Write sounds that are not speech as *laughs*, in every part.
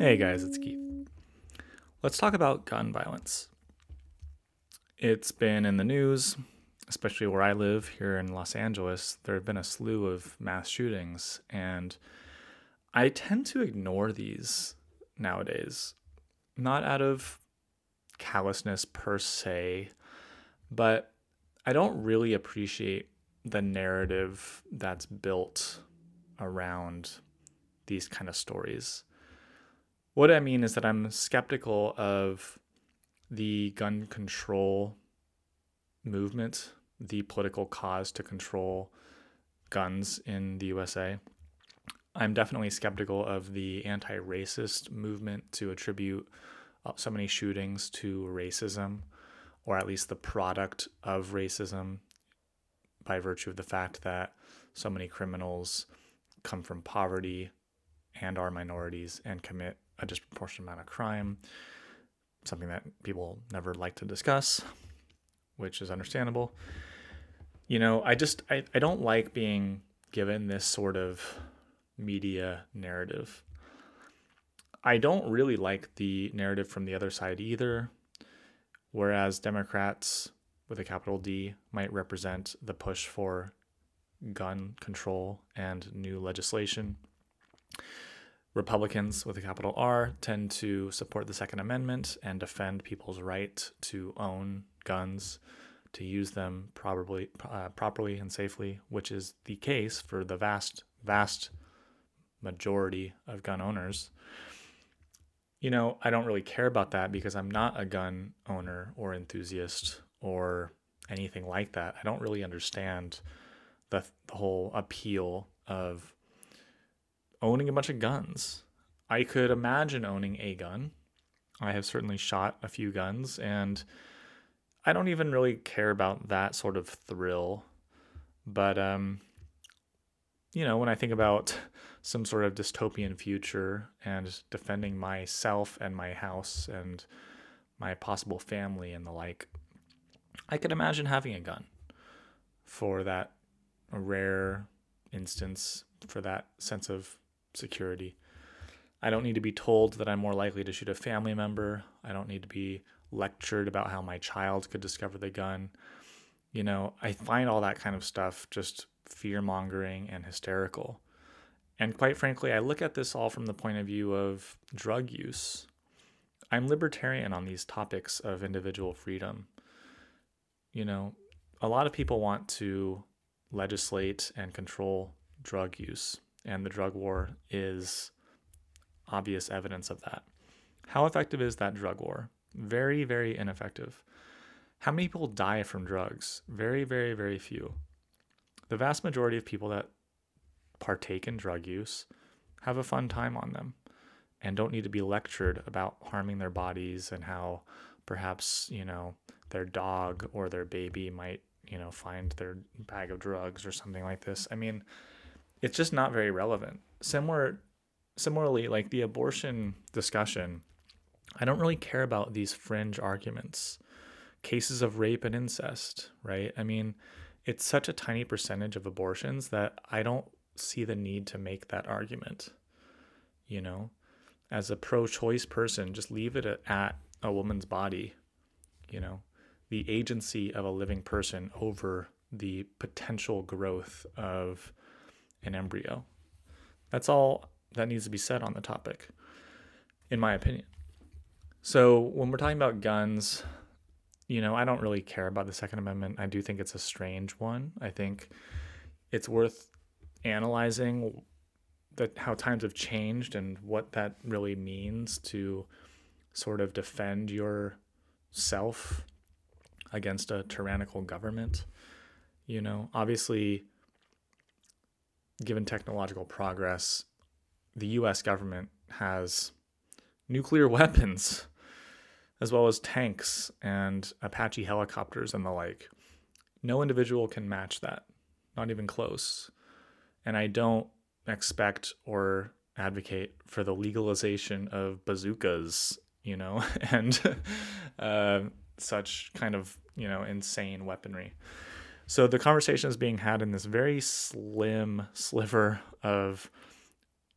Hey guys, it's Keith. Let's talk about gun violence. It's been in the news, especially where I live here in Los Angeles. There have been a slew of mass shootings, and I tend to ignore these nowadays. Not out of callousness per se, but I don't really appreciate the narrative that's built around these kind of stories. What I mean is that I'm skeptical of the gun control movement, the political cause to control guns in the USA. I'm definitely skeptical of the anti racist movement to attribute uh, so many shootings to racism, or at least the product of racism, by virtue of the fact that so many criminals come from poverty and are minorities and commit a disproportionate amount of crime, something that people never like to discuss, which is understandable. You know, I just I, I don't like being given this sort of media narrative. I don't really like the narrative from the other side either. Whereas Democrats with a capital D might represent the push for gun control and new legislation. Republicans with a capital R tend to support the Second Amendment and defend people's right to own guns, to use them properly, uh, properly and safely, which is the case for the vast, vast majority of gun owners. You know, I don't really care about that because I'm not a gun owner or enthusiast or anything like that. I don't really understand the, the whole appeal of owning a bunch of guns. I could imagine owning a gun. I have certainly shot a few guns, and I don't even really care about that sort of thrill. But, um, you know, when I think about *laughs* some sort of dystopian future and defending myself and my house and my possible family and the like, I could imagine having a gun for that rare instance, for that sense of security. I don't need to be told that I'm more likely to shoot a family member. I don't need to be lectured about how my child could discover the gun. You know, I find all that kind of stuff just fear mongering and hysterical. And quite frankly, I look at this all from the point of view of drug use. I'm libertarian on these topics of individual freedom. You know, a lot of people want to legislate and control drug use and the drug war is obvious evidence of that. How effective is that drug war? Very, very ineffective. How many people die from drugs? Very, very, very few. The vast majority of people that partake in drug use have a fun time on them and don't need to be lectured about harming their bodies and how perhaps, you know, their dog or their baby might, you know, find their bag of drugs or something like this. I mean, it's just not very relevant. Similar similarly, like the abortion discussion, I don't really care about these fringe arguments. Cases of rape and incest, right? I mean, it's such a tiny percentage of abortions that I don't see the need to make that argument. You know, as a pro choice person, just leave it at a woman's body, you know, the agency of a living person over the potential growth of an embryo. That's all that needs to be said on the topic, in my opinion. So when we're talking about guns, you know, I don't really care about the Second Amendment. I do think it's a strange one. I think it's worth analyzing that how times have changed and what that really means to sort of defend yourself against a tyrannical government. You know, obviously given technological progress, the US government has nuclear *laughs* weapons as well as tanks and Apache helicopters and the like. No individual can match that, not even close. And I don't expect or advocate for the legalization of bazookas, you know, *laughs* and uh, such kind of, you know, insane weaponry. So the conversation is being had in this very slim sliver of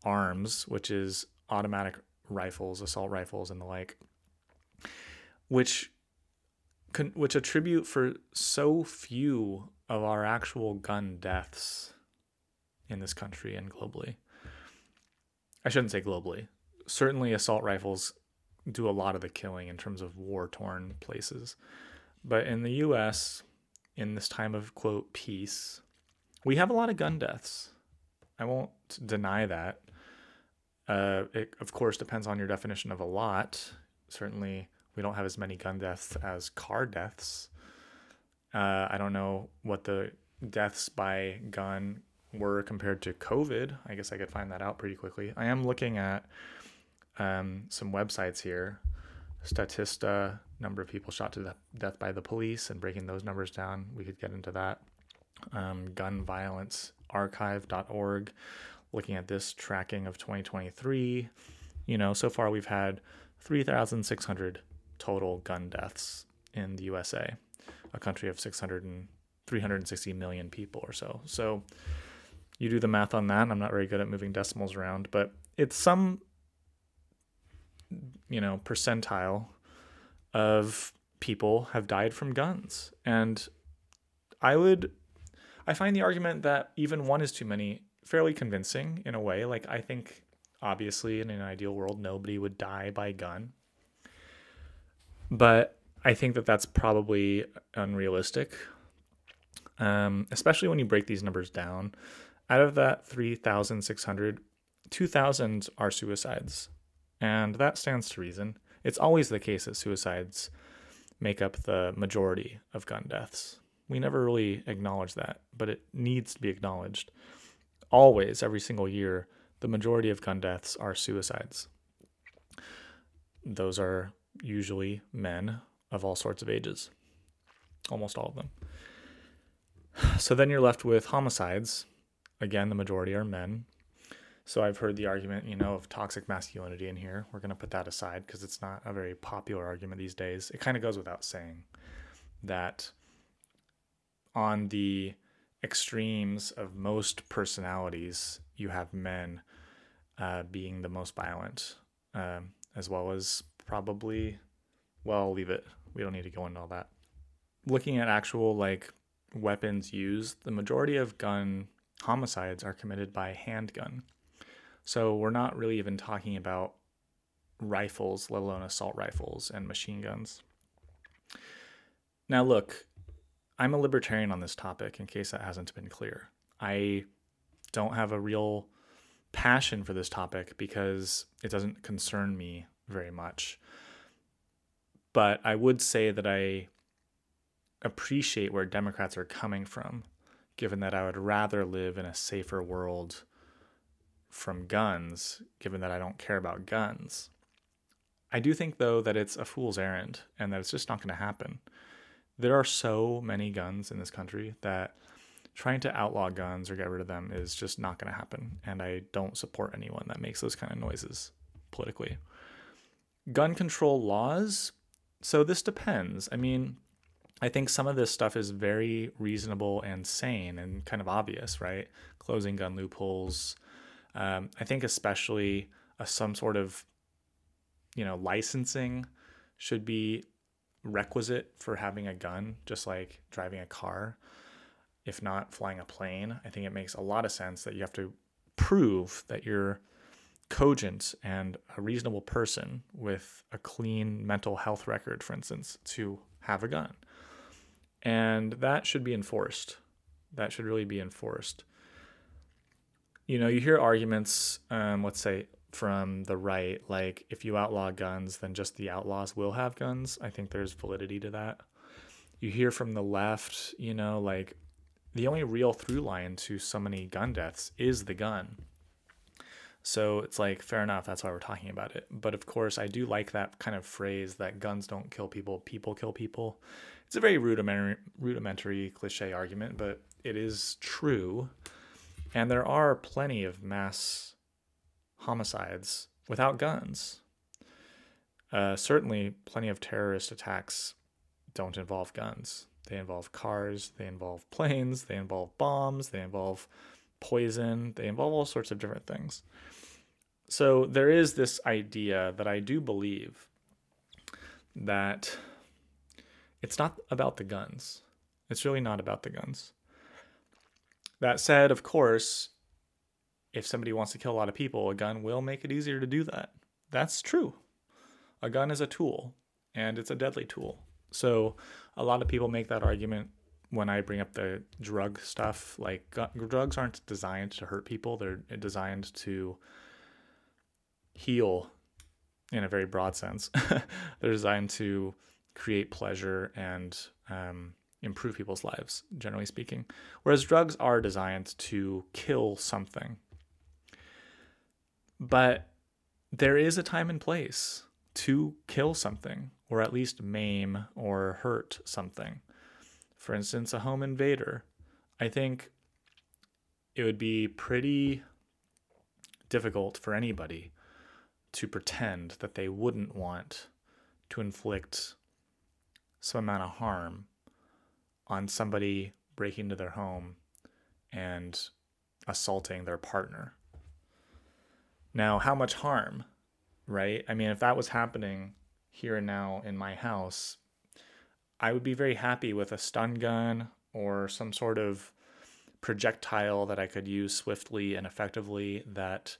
arms, which is automatic rifles, assault rifles, and the like, which which attribute for so few of our actual gun deaths in this country and globally. I shouldn't say globally. Certainly, assault rifles do a lot of the killing in terms of war torn places. But in the US, in this time of quote peace, we have a lot of gun deaths. I won't deny that. Uh, it, of course, depends on your definition of a lot. Certainly, we don't have as many gun deaths as car deaths. Uh, I don't know what the deaths by gun were compared to COVID. I guess I could find that out pretty quickly. I am looking at um, some websites here. Statista, number of people shot to death by the police, and breaking those numbers down. We could get into that. Um, gunviolencearchive.org, looking at this tracking of 2023. You know, so far we've had 3,600 total gun deaths in the USA, a country of 600 and 360 million people or so. So you do the math on that. I'm not very good at moving decimals around, but it's some you know percentile of people have died from guns. And I would I find the argument that even one is too many fairly convincing in a way. Like I think obviously in an ideal world nobody would die by gun. But I think that that's probably unrealistic. Um, especially when you break these numbers down. Out of that 3,600, 2,000 are suicides. And that stands to reason. It's always the case that suicides make up the majority of gun deaths. We never really acknowledge that, but it needs to be acknowledged. Always, every single year, the majority of gun deaths are suicides. Those are usually men of all sorts of ages, almost all of them. So then you're left with homicides, Again, the majority are men. So I've heard the argument, you know, of toxic masculinity in here. We're going to put that aside because it's not a very popular argument these days. It kind of goes without saying that on the extremes of most personalities, you have men uh, being the most violent, um, as well as probably, well, I'll leave it. We don't need to go into all that. Looking at actual like weapons used, the majority of gun homicides are committed by handgun. So we're not really even talking about rifles, let alone assault rifles and machine guns. Now, look, I'm a libertarian on this topic, in case that hasn't been clear. I don't have a real passion for this topic because it doesn't concern me very much. But I would say that I appreciate where Democrats are coming from given that I would rather live in a safer world from guns, given that I don't care about guns. I do think, though, that it's a fool's errand and that it's just not going to happen. There are so many guns in this country that trying to outlaw guns or get rid of them is just not going to happen. And I don't support anyone that makes those kind of noises politically. Gun control laws. So this depends. I mean, I think some of this stuff is very reasonable and sane and kind of obvious, right? Closing gun loopholes. Um, I think especially a, some sort of, you know, licensing should be requisite for having a gun, just like driving a car. If not flying a plane, I think it makes a lot of sense that you have to prove that you're cogent and a reasonable person with a clean mental health record, for instance, to have a gun and that should be enforced. That should really be enforced. You know, you hear arguments, um, let's say from the right, like if you outlaw guns, then just the outlaws will have guns. I think there's validity to that. You hear from the left, you know, like the only real through line to so many gun deaths is the gun. So it's like, fair enough, that's why we're talking about it. But of course, I do like that kind of phrase that guns don't kill people, people kill people. It's a very rudimentary, rudimentary cliche argument, but it is true. And there are plenty of mass homicides without guns. Uh, certainly, plenty of terrorist attacks don't involve guns. They involve cars, they involve planes, they involve bombs, they involve poison, they involve all sorts of different things. So there is this idea that I do believe that it's not about the guns. It's really not about the guns. That said, of course, if somebody wants to kill a lot of people, a gun will make it easier to do that. That's true. A gun is a tool, and it's a deadly tool. So a lot of people make that argument when I bring up the drug stuff. Like, drugs aren't designed to hurt people, they're designed to heal in a very broad sense. *laughs* they're designed to create pleasure and um, improve people's lives, generally speaking. Whereas drugs are designed to kill something. But there is a time and place to kill something, or at least maim or hurt something. For instance, a home invader. I think it would be pretty difficult for anybody to pretend that they wouldn't want to inflict some amount of harm on somebody breaking into their home and assaulting their partner. Now, how much harm, right? I mean, if that was happening here and now in my house, I would be very happy with a stun gun or some sort of projectile that I could use swiftly and effectively that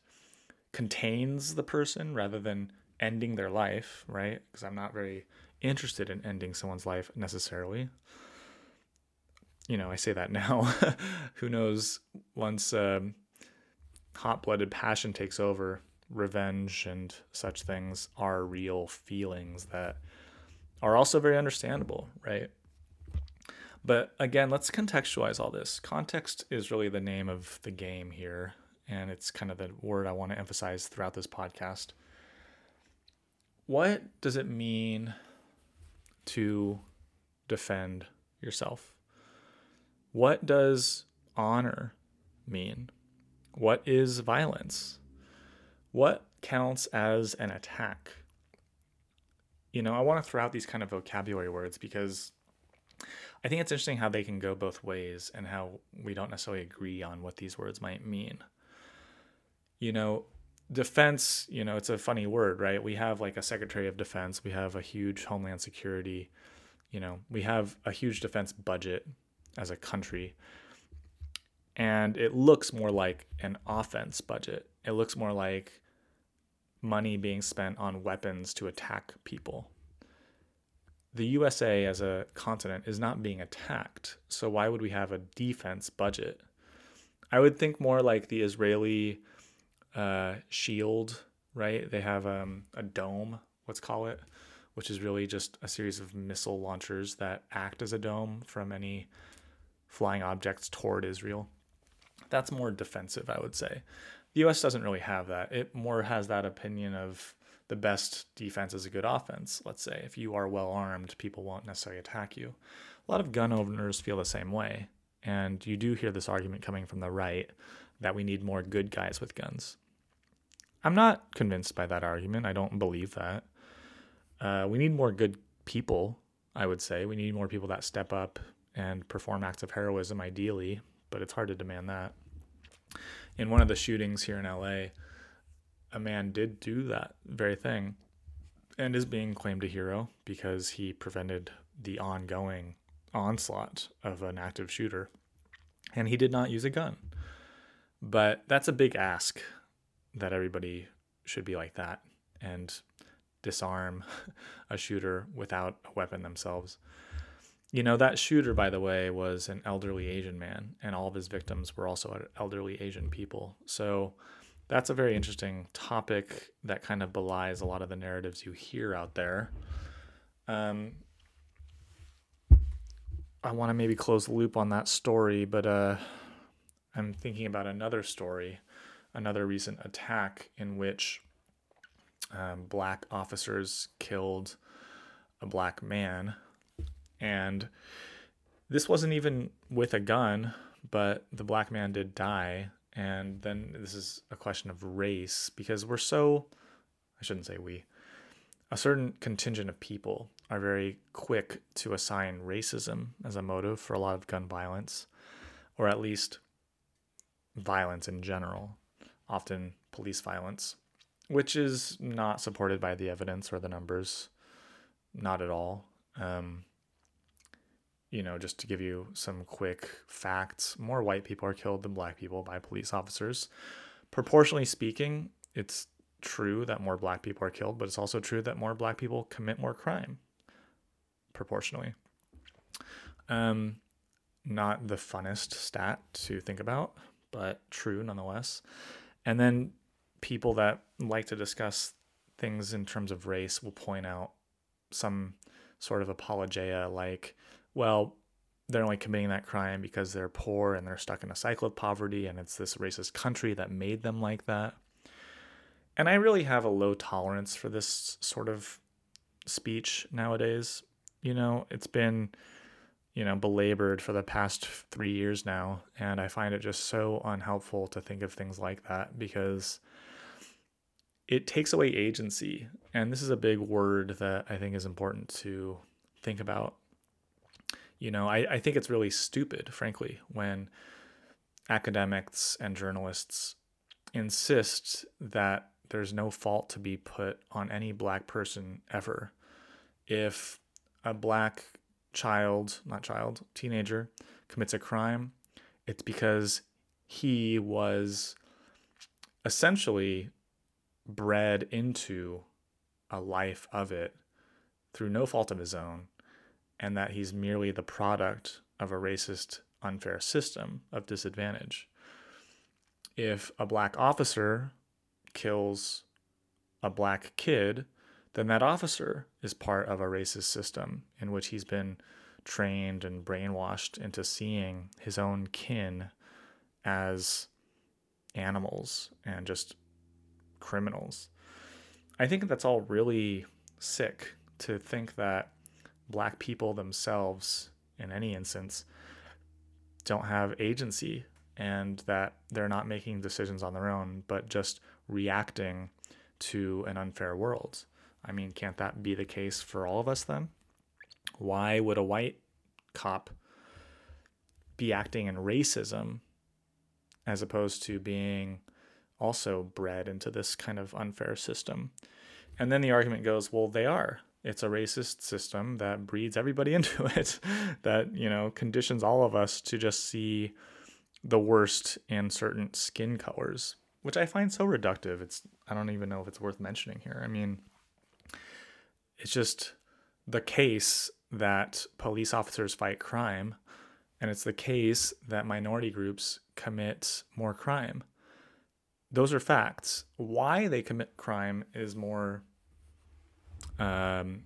contains the person rather than ending their life, right? Because I'm not very interested in ending someone's life necessarily. You know, I say that now. *laughs* Who knows? Once um, hot blooded passion takes over, revenge and such things are real feelings that are also very understandable, right? But again, let's contextualize all this. Context is really the name of the game here, and it's kind of the word I want to emphasize throughout this podcast. What does it mean to defend yourself? What does honor mean? What is violence? What counts as an attack? You know, I want to throw out these kind of vocabulary words because I think it's interesting how they can go both ways and how we don't necessarily agree on what these words might mean. You know, defense, you know, it's a funny word, right? We have like a Secretary of Defense, we have a huge Homeland Security, you know, we have a huge defense budget as a country. And it looks more like an offense budget. It looks more like money being spent on weapons to attack people. The USA as a continent is not being attacked, so why would we have a defense budget? I would think more like the Israeli uh, shield, right? They have um, a dome, let's call it, which is really just a series of missile launchers that act as a dome from any flying objects toward Israel. That's more defensive, I would say. The US doesn't really have that. It more has that opinion of the best defense is a good offense, let's say. If you are well armed, people won't necessarily attack you. A lot of gun owners feel the same way. And you do hear this argument coming from the right that we need more good guys with guns. I'm not convinced by that argument. I don't believe that. Uh, we need more good people, I would say. We need more people that step up and perform acts of heroism, ideally, but it's hard to demand that. In one of the shootings here in LA, a man did do that very thing and is being claimed a hero because he prevented the ongoing onslaught of an active shooter. And he did not use a gun. But that's a big ask that everybody should be like that and disarm *laughs* a shooter without a weapon themselves. You know, that shooter, by the way, was an elderly Asian man, and all of his victims were also elderly Asian people. So that's a very interesting topic that kind of belies a lot of the narratives you hear out there. Um, I want to maybe close the loop on that story, but uh, I'm thinking about another story another recent attack in which um, black officers killed a black man. And this wasn't even with a gun, but the black man did die. And then this is a question of race because we're so, I shouldn't say we, a certain contingent of people are very quick to assign racism as a motive for a lot of gun violence, or at least violence in general often police violence. which is not supported by the evidence or the numbers, not at all. Um, you know, just to give you some quick facts, more white people are killed than black people by police officers. Proportionally speaking, it's true that more black people are killed, but it's also true that more black people commit more crime proportionally. Um, not the funnest stat to think about, but true nonetheless. And then people that like to discuss things in terms of race will point out some sort of apologia like, well, they're only committing that crime because they're poor and they're stuck in a cycle of poverty and it's this racist country that made them like that. And I really have a low tolerance for this sort of speech nowadays. You know, it's been, you know, belabored for the past three years now. And I find it just so unhelpful to think of things like that because it takes away agency. And this is a big word that I think is important to think about. You know, I, I think it's really stupid, frankly, when academics and journalists insist that there's no fault to be put on any black person ever. If a black child, not child, teenager, commits a crime, it's because he was essentially bred into a life of it through no fault of his own, and that he's merely the product of a racist, unfair system of disadvantage. If a black officer kills a black kid, then that officer is part of a racist system in which he's been trained and brainwashed into seeing his own kin as animals and just criminals. I think that's all really sick to think that black people themselves, in any instance, don't have agency and that they're not making decisions on their own, but just reacting to an unfair world. I mean, can't that be the case for all of us then? Why would a white cop be acting in racism as opposed to being also bred into this kind of unfair system. And then the argument goes, well, they are. It's a racist system that breeds everybody *laughs* into it, that, you know, conditions all of us to just see the worst in certain skin colors, which I find so reductive. It's I don't even know if it's worth mentioning here. I mean, it's just the case that police officers fight crime, and it's the case that minority groups commit more crime those are facts. Why they commit crime is more um,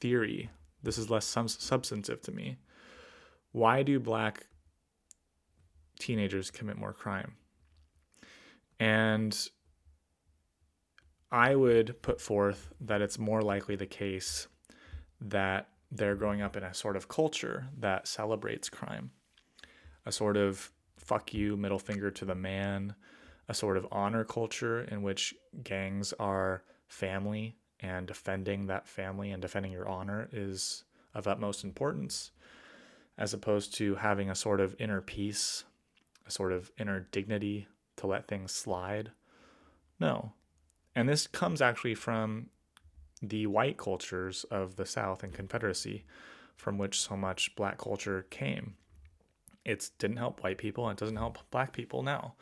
theory. This is less substantive to me. Why do black teenagers commit more crime? And I would put forth that it's more likely the case that they're growing up in a sort of culture that celebrates crime, a sort of fuck you, middle finger to the man, a sort of honor culture in which gangs are family and defending that family and defending your honor is of utmost importance, as opposed to having a sort of inner peace, a sort of inner dignity to let things slide. No. And this comes actually from the white cultures of the South and Confederacy, from which so much black culture came. It didn't help white people, and it doesn't help black people now.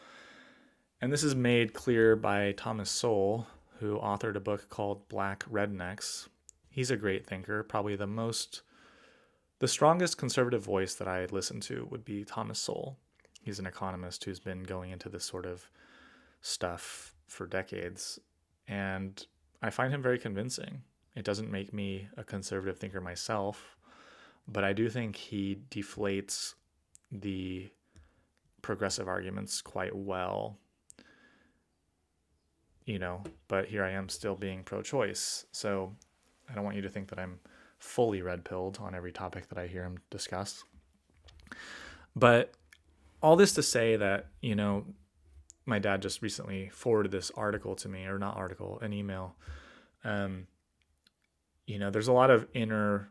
And this is made clear by Thomas Sowell, who authored a book called Black Rednecks. He's a great thinker, probably the most, the strongest conservative voice that I listen to would be Thomas Sowell. He's an economist who's been going into this sort of stuff for decades. And I find him very convincing. It doesn't make me a conservative thinker myself, but I do think he deflates the progressive arguments quite well you know, but here I am still being pro choice. So I don't want you to think that I'm fully red pilled on every topic that I hear him discuss. But all this to say that, you know, my dad just recently forwarded this article to me, or not article, an email. Um, you know, there's a lot of inner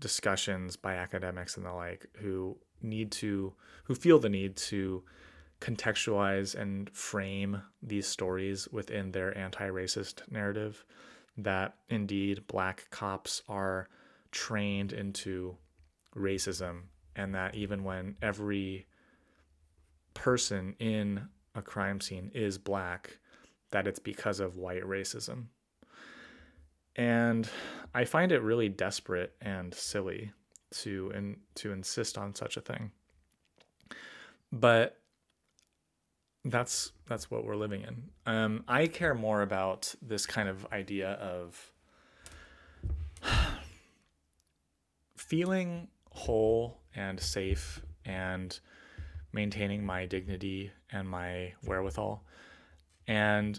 discussions by academics and the like who need to, who feel the need to contextualize and frame these stories within their anti racist narrative that indeed black cops are trained into racism and that even when every person in a crime scene is black that it's because of white racism. And i find it really desperate and silly to and to insist on such a thing. But that's that's what we're living in. Um, I care more about this kind of idea of *sighs* feeling whole and safe and maintaining my dignity and my wherewithal. And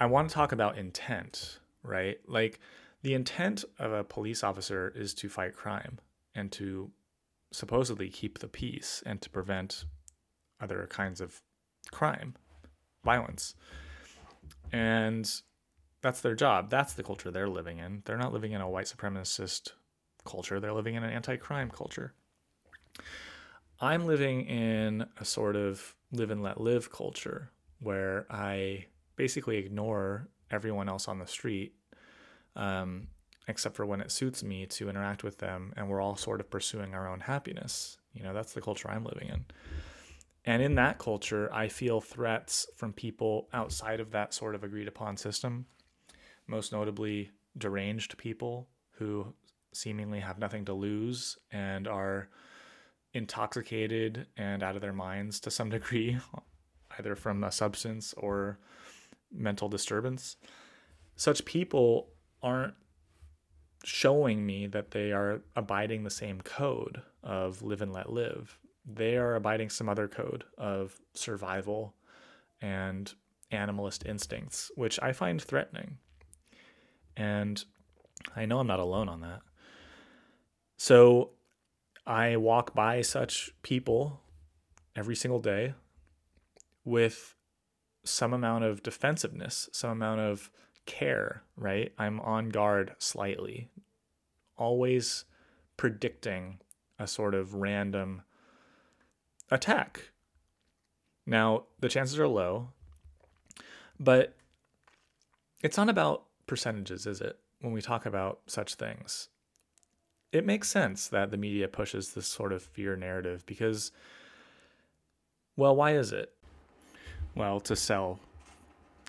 I want to talk about intent, right? Like the intent of a police officer is to fight crime and to supposedly keep the peace and to prevent other kinds of crime, violence. And that's their job. That's the culture they're living in. They're not living in a white supremacist culture, they're living in an anti crime culture. I'm living in a sort of live and let live culture where I basically ignore everyone else on the street, um, except for when it suits me to interact with them, and we're all sort of pursuing our own happiness. You know, that's the culture I'm living in. And in that culture, I feel threats from people outside of that sort of agreed upon system, most notably deranged people who seemingly have nothing to lose and are intoxicated and out of their minds to some *laughs* degree, either from a substance or mental disturbance. Such people aren't showing me that they are abiding the same code of live and let live they are abiding some other code of survival and animalist instincts, which I find threatening. And I know I'm not alone on that. So I walk by such people every single day with some amount of defensiveness, some amount of care, right? I'm on guard slightly, always predicting a sort of random attack. Now, the chances are low, but it's not about percentages, is it? When we talk about such things, it makes sense that the media pushes this sort of fear narrative because, well, why is it? Well, to sell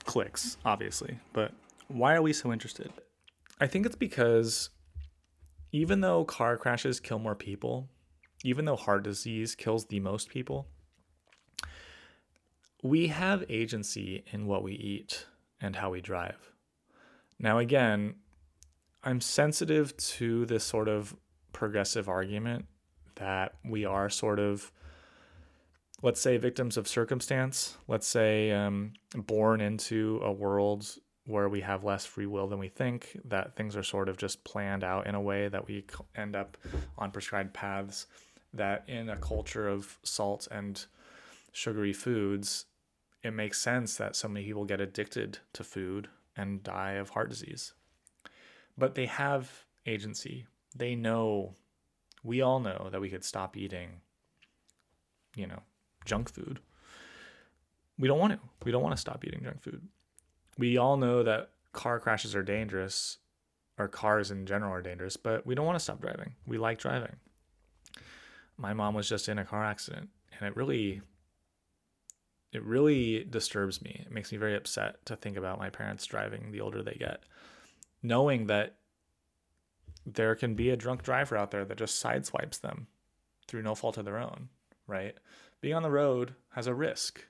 clicks, obviously, but why are we so interested? I think it's because even though car crashes kill more people, even though heart disease kills the most people, we have agency in what we eat and how we drive. Now, again, I'm sensitive to this sort of progressive argument that we are sort of, let's say, victims of circumstance. Let's say um, born into a world where we have less free will than we think, that things are sort of just planned out in a way that we end up on prescribed paths that in a culture of salt and sugary foods, it makes sense that so many people get addicted to food and die of heart disease. But they have agency. They know, we all know that we could stop eating, you know, junk food. We don't want to. We don't want to stop eating junk food. We all know that car crashes are dangerous, or cars in general are dangerous, but we don't want to stop driving. We like driving my mom was just in a car accident and it really it really disturbs me. It makes me very upset to think about my parents driving the older they get. Knowing that there can be a drunk driver out there that just sideswipes them through no fault of their own, right? Being on the road has a risk.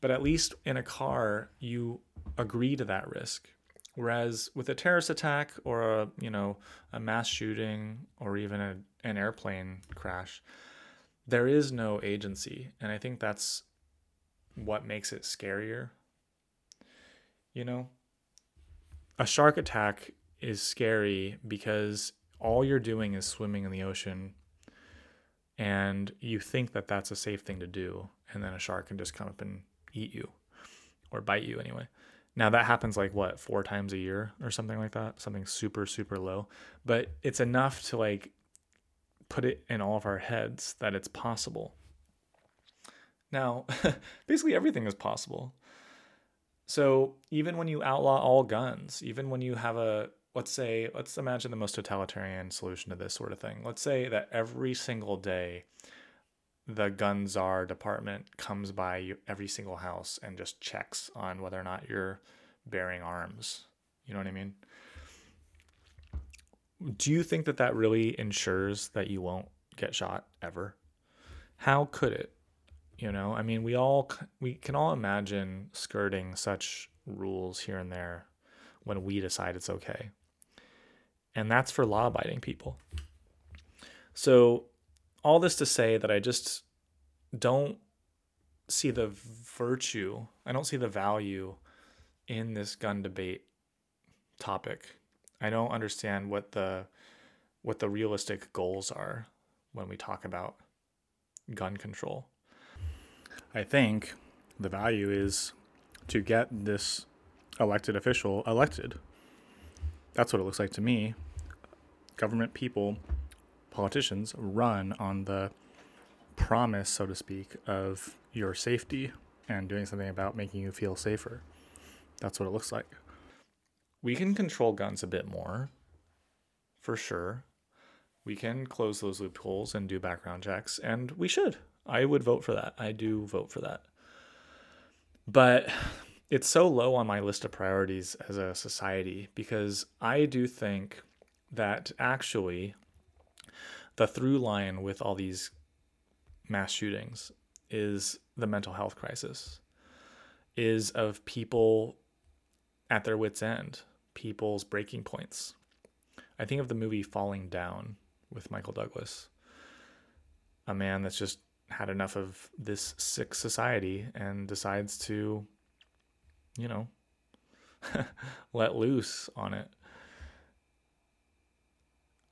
But at least in a car, you agree to that risk. Whereas with a terrorist attack or a you know a mass shooting or even a, an airplane crash, there is no agency, and I think that's what makes it scarier. You know, a shark attack is scary because all you're doing is swimming in the ocean, and you think that that's a safe thing to do, and then a shark can just come up and eat you, or bite you anyway. Now that happens like what, four times a year or something like that, something super, super low. But it's enough to like put it in all of our heads that it's possible. Now, *laughs* basically everything is possible. So even when you outlaw all guns, even when you have a let's say let's imagine the most totalitarian solution to this sort of thing. Let's say that every single day the gun czar department comes by every single house and just checks on whether or not you're bearing arms. You know what I mean? Do you think that that really ensures that you won't get shot ever? How could it? You know, I mean, we all we can all imagine skirting such rules here and there when we decide it's okay. And that's for law-abiding people. So, all this to say that I just don't see the virtue, I don't see the value in this gun debate topic. I don't understand what the what the realistic goals are when we talk about gun control. I think the value is to get this elected official elected. That's what it looks like to me. Government people, politicians run on the promise, so to speak, of your safety and doing something about making you feel safer. That's what it looks like. We can control guns a bit more, for sure. We can close those loopholes and do background checks, and we should. I would vote for that. I do vote for that. But it's so low on my list of priorities as a society because I do think that actually the through line with all these mass shootings is the mental health crisis is of people at their wits end people's breaking points. I think of the movie falling down with michael douglas a man that's just had enough of this sick society and decides to you know *laughs* let loose on it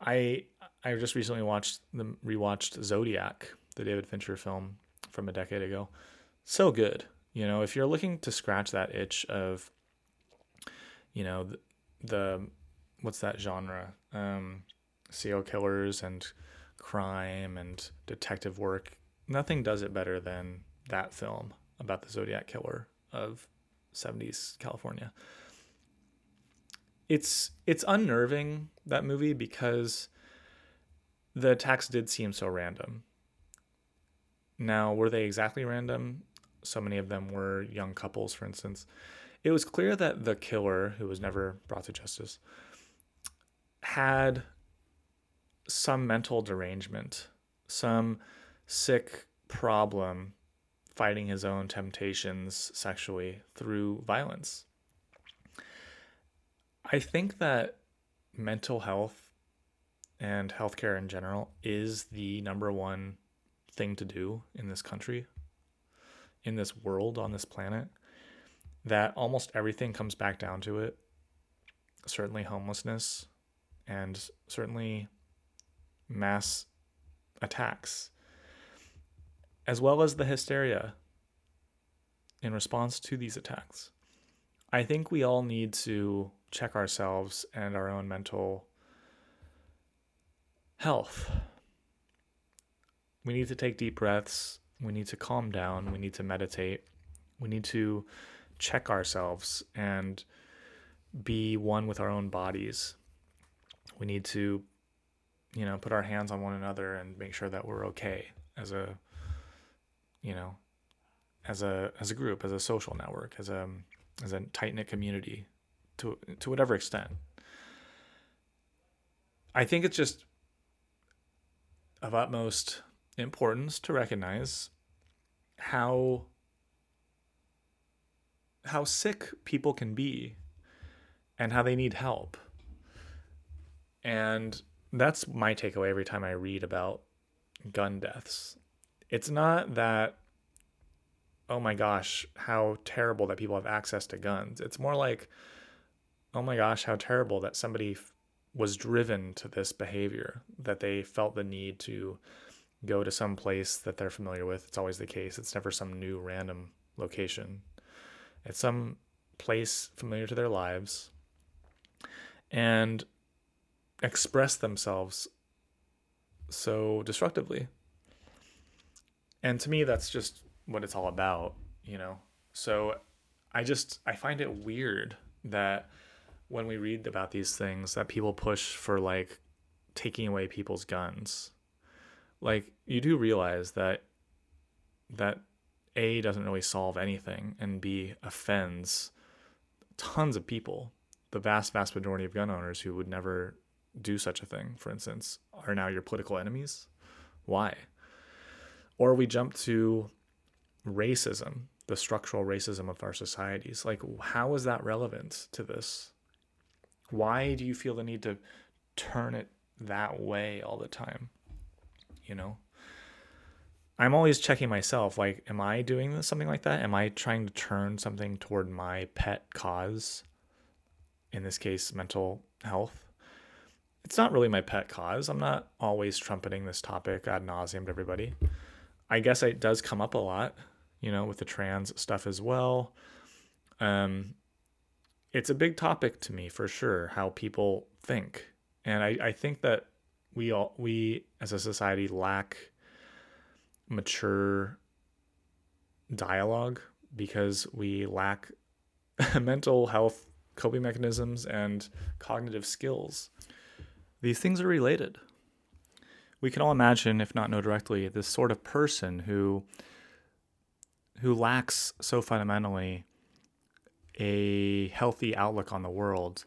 i i just recently watched the rewatched zodiac the David Fincher film from a decade ago. So good. You know, if you're looking to scratch that itch of, you know, the, the what's that genre? Um, serial killers and crime and detective work. Nothing does it better than that film about the Zodiac killer of 70s California. It's it's unnerving that movie because the attacks did seem so random. Now, were they exactly random? So many of them were young couples, for instance. It was clear that the killer, who was never brought to justice, had some mental derangement, some sick problem fighting his own temptations sexually through violence. I think that mental health and healthcare in general is the number one thing to do in this country, in this world, on this planet, that almost everything comes back down to it. Certainly homelessness and certainly mass attacks, as well as the hysteria in response to these attacks. I think we all need to check ourselves and our own mental health we need to take deep breaths. We need to calm down. We need to meditate. We need to check ourselves and be one with our own bodies. We need to, you know, put our hands on one another and make sure that we're okay as a, you know, as a as a group, as a social network, as a as a tight knit community, to to whatever extent. I think it's just of utmost importance to recognize how how sick people can be and how they need help. And that's my takeaway every time I read about gun deaths. It's not that oh my gosh, how terrible that people have access to guns. It's more like oh my gosh, how terrible that somebody f- was driven to this behavior, that they felt the need to go to some place that they're familiar with. It's always the case. It's never some new random location. It's some place familiar to their lives and express themselves so destructively. And to me, that's just what it's all about, you know. So I just I find it weird that when we read about these things that people push for like taking away people's guns. Like you do realize that that A doesn't really solve anything and B offends tons of people. The vast vast majority of gun owners who would never do such a thing, for instance, are now your political enemies. Why? Or we jump to racism, the structural racism of our societies. Like, how is that relevant to this? Why do you feel the need to turn it that way all the time? You know? I'm always checking myself like, am I doing something like that? Am I trying to turn something toward my pet cause? In this case, mental health. It's not really my pet cause. I'm not always trumpeting this topic ad nauseum to everybody. I guess it does come up a lot, you know, with the trans stuff as well. Um, it's a big topic to me for sure, how people think. And I, I think that we all we as a society lack mature dialogue because we lack *laughs* mental health coping mechanisms and cognitive skills. These things are related we can all imagine, if not know directly, this sort of person who who lacks so fundamentally a healthy outlook on the world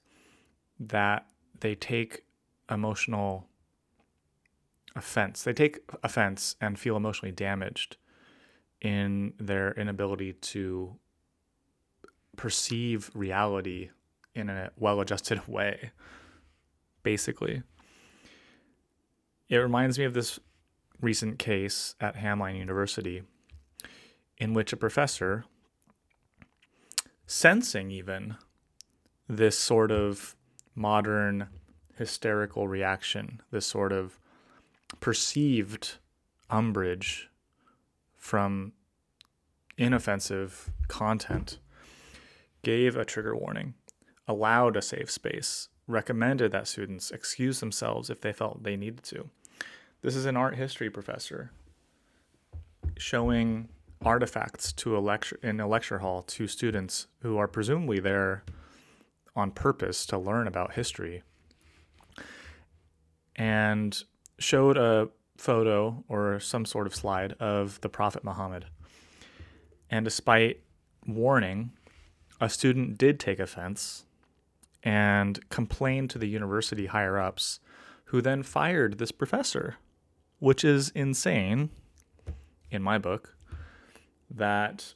that they take emotional offense. They take offense and feel emotionally damaged in their inability to perceive reality in a well adjusted *laughs* way, basically. It reminds me of this recent case at Hamline University in which a professor, sensing even this sort of modern hysterical reaction, this sort of perceived umbrage from inoffensive content, gave a trigger warning, allowed a safe space, recommended that students excuse themselves if they felt they needed to. This is an art history professor showing artifacts to a lecture in a lecture hall to students who are presumably there on purpose to learn about history and showed a photo or some sort of slide of the prophet Muhammad. And despite warning, a student did take offense and complained to the university higher ups, who then fired this professor, which is insane in my book that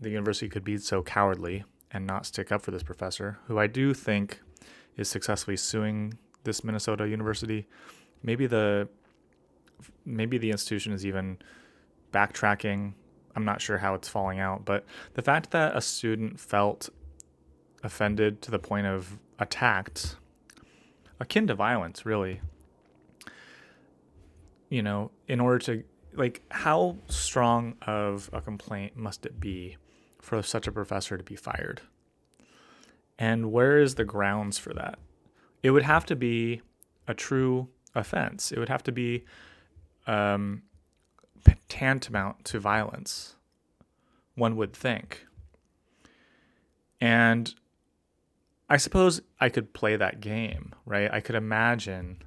the university could be so cowardly and not stick up for this professor, who I do think is successfully suing this Minnesota university. Maybe the maybe the institution is even backtracking. I'm not sure how it's falling out, but the fact that a student felt offended to the point of attacked, akin to violence, really. You know, in order to, like, how strong of a complaint must it be for such a professor to be fired? And where is the grounds for that? It would have to be a true offense. It would have to be um, tantamount to violence, one would think. And I suppose I could play that game, right? I could imagine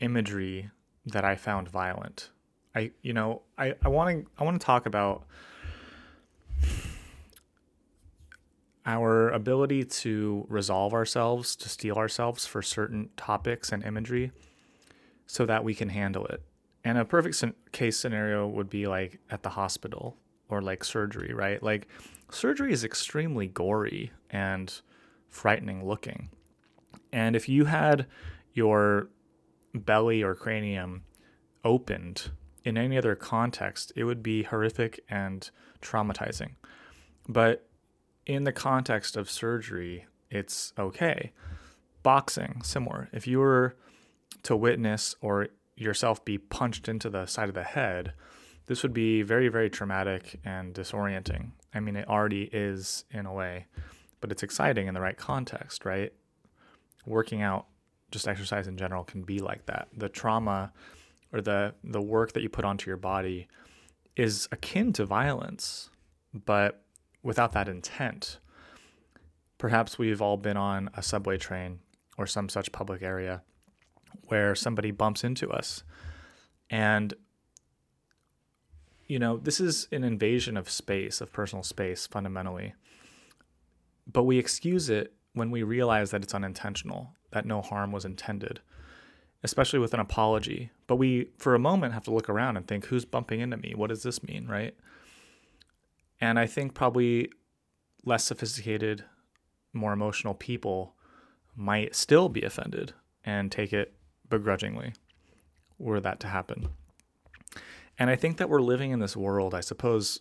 imagery that I found violent. I you know, I, I want to I want to talk about our ability to resolve ourselves, to steel ourselves for certain topics and imagery so that we can handle it. And a perfect case scenario would be like at the hospital or like surgery, right? Like surgery is extremely gory and frightening looking. And if you had your belly or cranium opened in any other context, it would be horrific and traumatizing. But in the context of surgery, it's okay. Boxing, similar. If you were to witness or yourself be punched into the side of the head, this would be very, very traumatic and disorienting. I mean, it already is in a way, but it's exciting in the right context, right? Working out, just exercise in general, can be like that. The trauma or the the work that you put onto your body is akin to violence, but without that intent. Perhaps we've all been on a subway train or some such public area where somebody bumps into us. And, you know, this is an invasion of space, of personal space, fundamentally. But we excuse it when we realize that it's unintentional, that no harm was intended, especially with an apology. But we, for a moment, have to look around and think, who's bumping into me? What does this mean, right? And I think probably less sophisticated, more emotional people might still be offended and take it begrudgingly were that to happen. And I think that we're living in this world, I suppose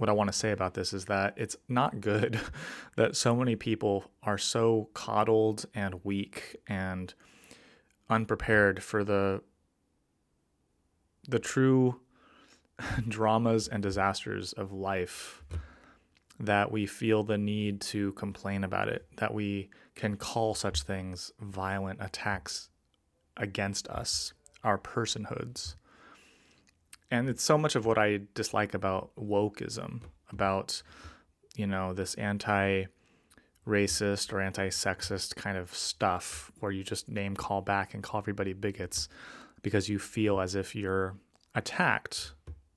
what I want to say about this is that it's not good *laughs* that so many people are so coddled and weak and unprepared for the the true *laughs* dramas and disasters of life that we feel the need to complain about it, that we can call such things violent attacks against us, our personhoods. And it's so much of what I dislike about wokeism, about, you know, this anti racist or anti sexist kind of stuff where you just name call back and call everybody bigots because you feel as if you're attacked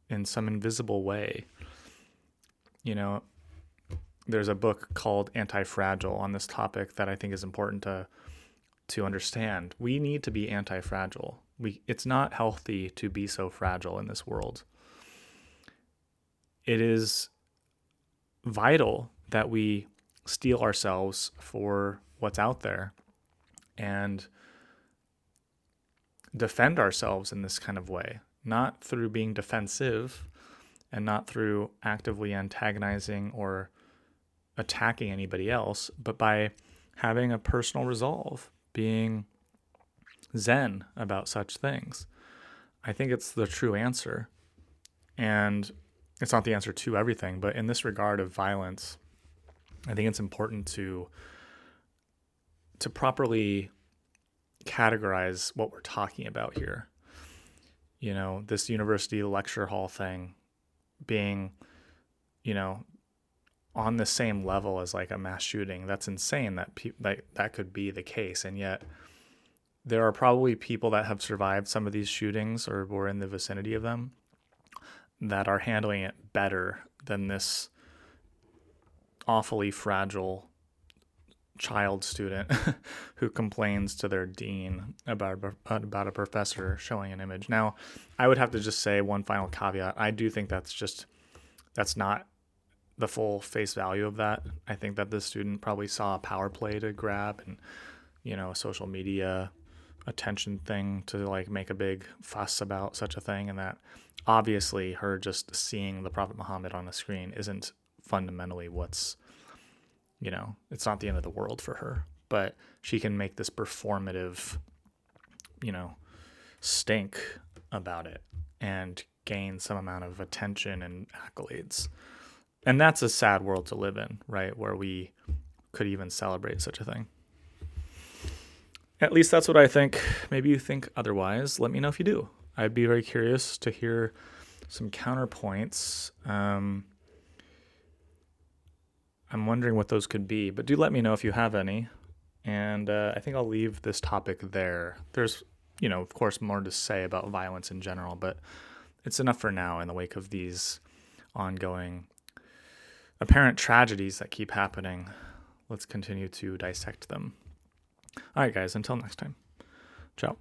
in some invisible way. You know, there's a book called Anti-Fragile on this topic that I think is important to to understand. We need to be anti-fragile. We it's not healthy to be so fragile in this world. It is vital that we steel ourselves for what's out there and defend ourselves in this kind of way, not through being defensive and not through actively antagonizing or attacking anybody else, but by having a personal resolve, being zen about such things. I think it's the true answer. And it's not the answer to everything, but in this regard of violence, I think it's important to to properly categorize what we're talking about here. You know, this university lecture hall thing being, you know, on the same level as like a mass shooting. That's insane that pe- that that could be the case, and yet there are probably people that have survived some of these shootings or were in the vicinity of them that are handling it better than this awfully fragile child student *laughs* who complains to their dean about about a professor showing an image. Now, I would have to just say one final caveat. I do think that's just that's not the full face value of that. I think that the student probably saw a power play to grab and you know, social media attention thing to like make a big fuss about such a thing and that obviously her just seeing the prophet Muhammad on the screen isn't fundamentally what's you know, it's not the end of the world for her, but she can make this performative you know, stink about it and gain some amount of attention and accolades and that's a sad world to live in, right? Where we could even celebrate such a thing. At least that's what I think. Maybe you think otherwise. Let me know if you do. I'd be very curious to hear some counterpoints. Um, I'm wondering what those could be, but do let me know if you have any. And uh, I think I'll leave this topic there. There's, you know, of course, more to say about violence in general, but it's enough for now in the wake of these ongoing apparent tragedies that keep happening. Let's continue to dissect them. All right, guys, until next time. Ciao.